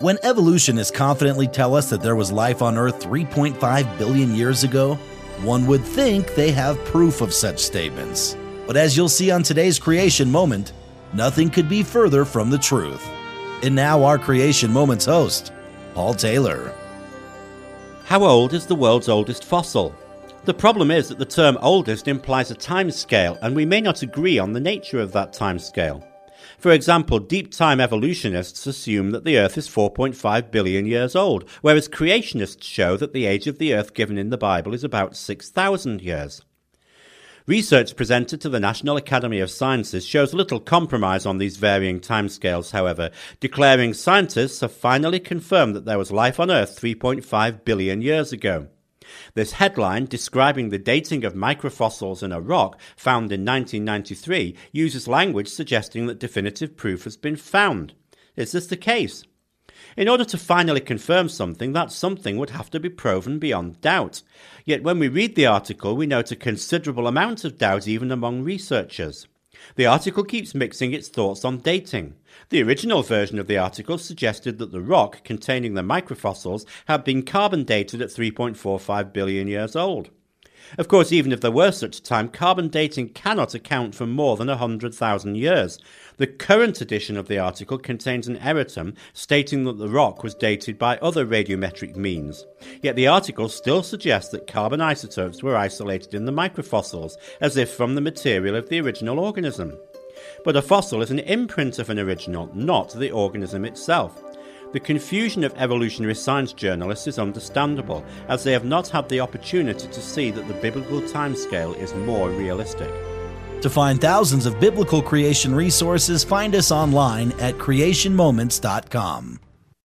When evolutionists confidently tell us that there was life on Earth 3.5 billion years ago, one would think they have proof of such statements. But as you'll see on today's creation moment, nothing could be further from the truth. And now, our creation moments host, Paul Taylor. How old is the world's oldest fossil? The problem is that the term oldest implies a time scale, and we may not agree on the nature of that time scale. For example, deep time evolutionists assume that the Earth is 4.5 billion years old, whereas creationists show that the age of the Earth given in the Bible is about 6,000 years. Research presented to the National Academy of Sciences shows little compromise on these varying timescales, however, declaring scientists have finally confirmed that there was life on Earth 3.5 billion years ago. This headline, describing the dating of microfossils in a rock found in 1993, uses language suggesting that definitive proof has been found. Is this the case? In order to finally confirm something, that something would have to be proven beyond doubt. Yet when we read the article, we note a considerable amount of doubt even among researchers. The article keeps mixing its thoughts on dating. The original version of the article suggested that the rock containing the microfossils had been carbon dated at 3.45 billion years old. Of course, even if there were such a time, carbon dating cannot account for more than 100,000 years. The current edition of the article contains an erratum stating that the rock was dated by other radiometric means. Yet the article still suggests that carbon isotopes were isolated in the microfossils, as if from the material of the original organism. But a fossil is an imprint of an original, not the organism itself. The confusion of evolutionary science journalists is understandable, as they have not had the opportunity to see that the biblical timescale is more realistic. To find thousands of biblical creation resources, find us online at creationmoments.com.